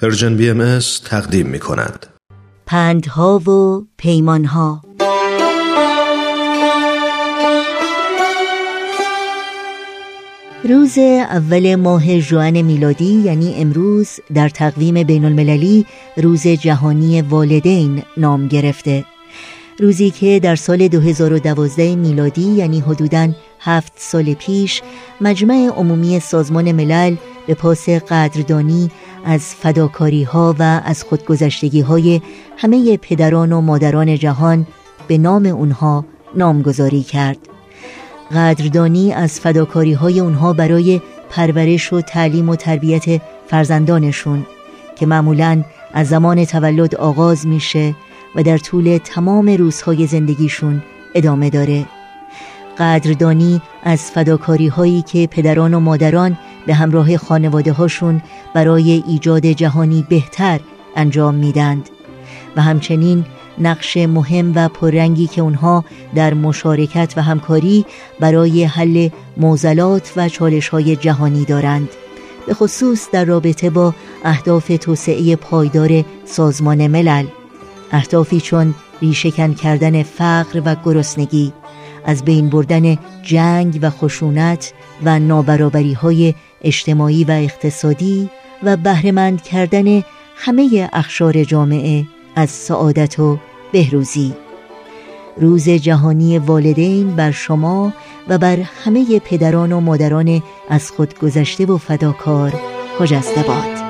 Persian BMS تقدیم می کند. پندها و پیمانها روز اول ماه ژوئن میلادی یعنی امروز در تقویم بین المللی روز جهانی والدین نام گرفته روزی که در سال 2012 میلادی یعنی حدوداً هفت سال پیش مجمع عمومی سازمان ملل به پاس قدردانی از فداکاری ها و از خودگذشتگی های همه پدران و مادران جهان به نام اونها نامگذاری کرد. قدردانی از فداکاری های اونها برای پرورش و تعلیم و تربیت فرزندانشون که معمولا از زمان تولد آغاز میشه و در طول تمام روزهای زندگیشون ادامه داره. قدردانی از فداکاری هایی که پدران و مادران به همراه خانواده هاشون برای ایجاد جهانی بهتر انجام میدند. و همچنین نقش مهم و پررنگی که اونها در مشارکت و همکاری برای حل موزلات و چالش های جهانی دارند. به خصوص در رابطه با اهداف توسعه پایدار سازمان ملل. اهدافی چون ریشهکن کردن فقر و گرسنگی. از بین بردن جنگ و خشونت و نابرابری های اجتماعی و اقتصادی و بهرهمند کردن همه اخشار جامعه از سعادت و بهروزی. روز جهانی والدین بر شما و بر همه پدران و مادران از خود گذشته و فداکار خجسته باد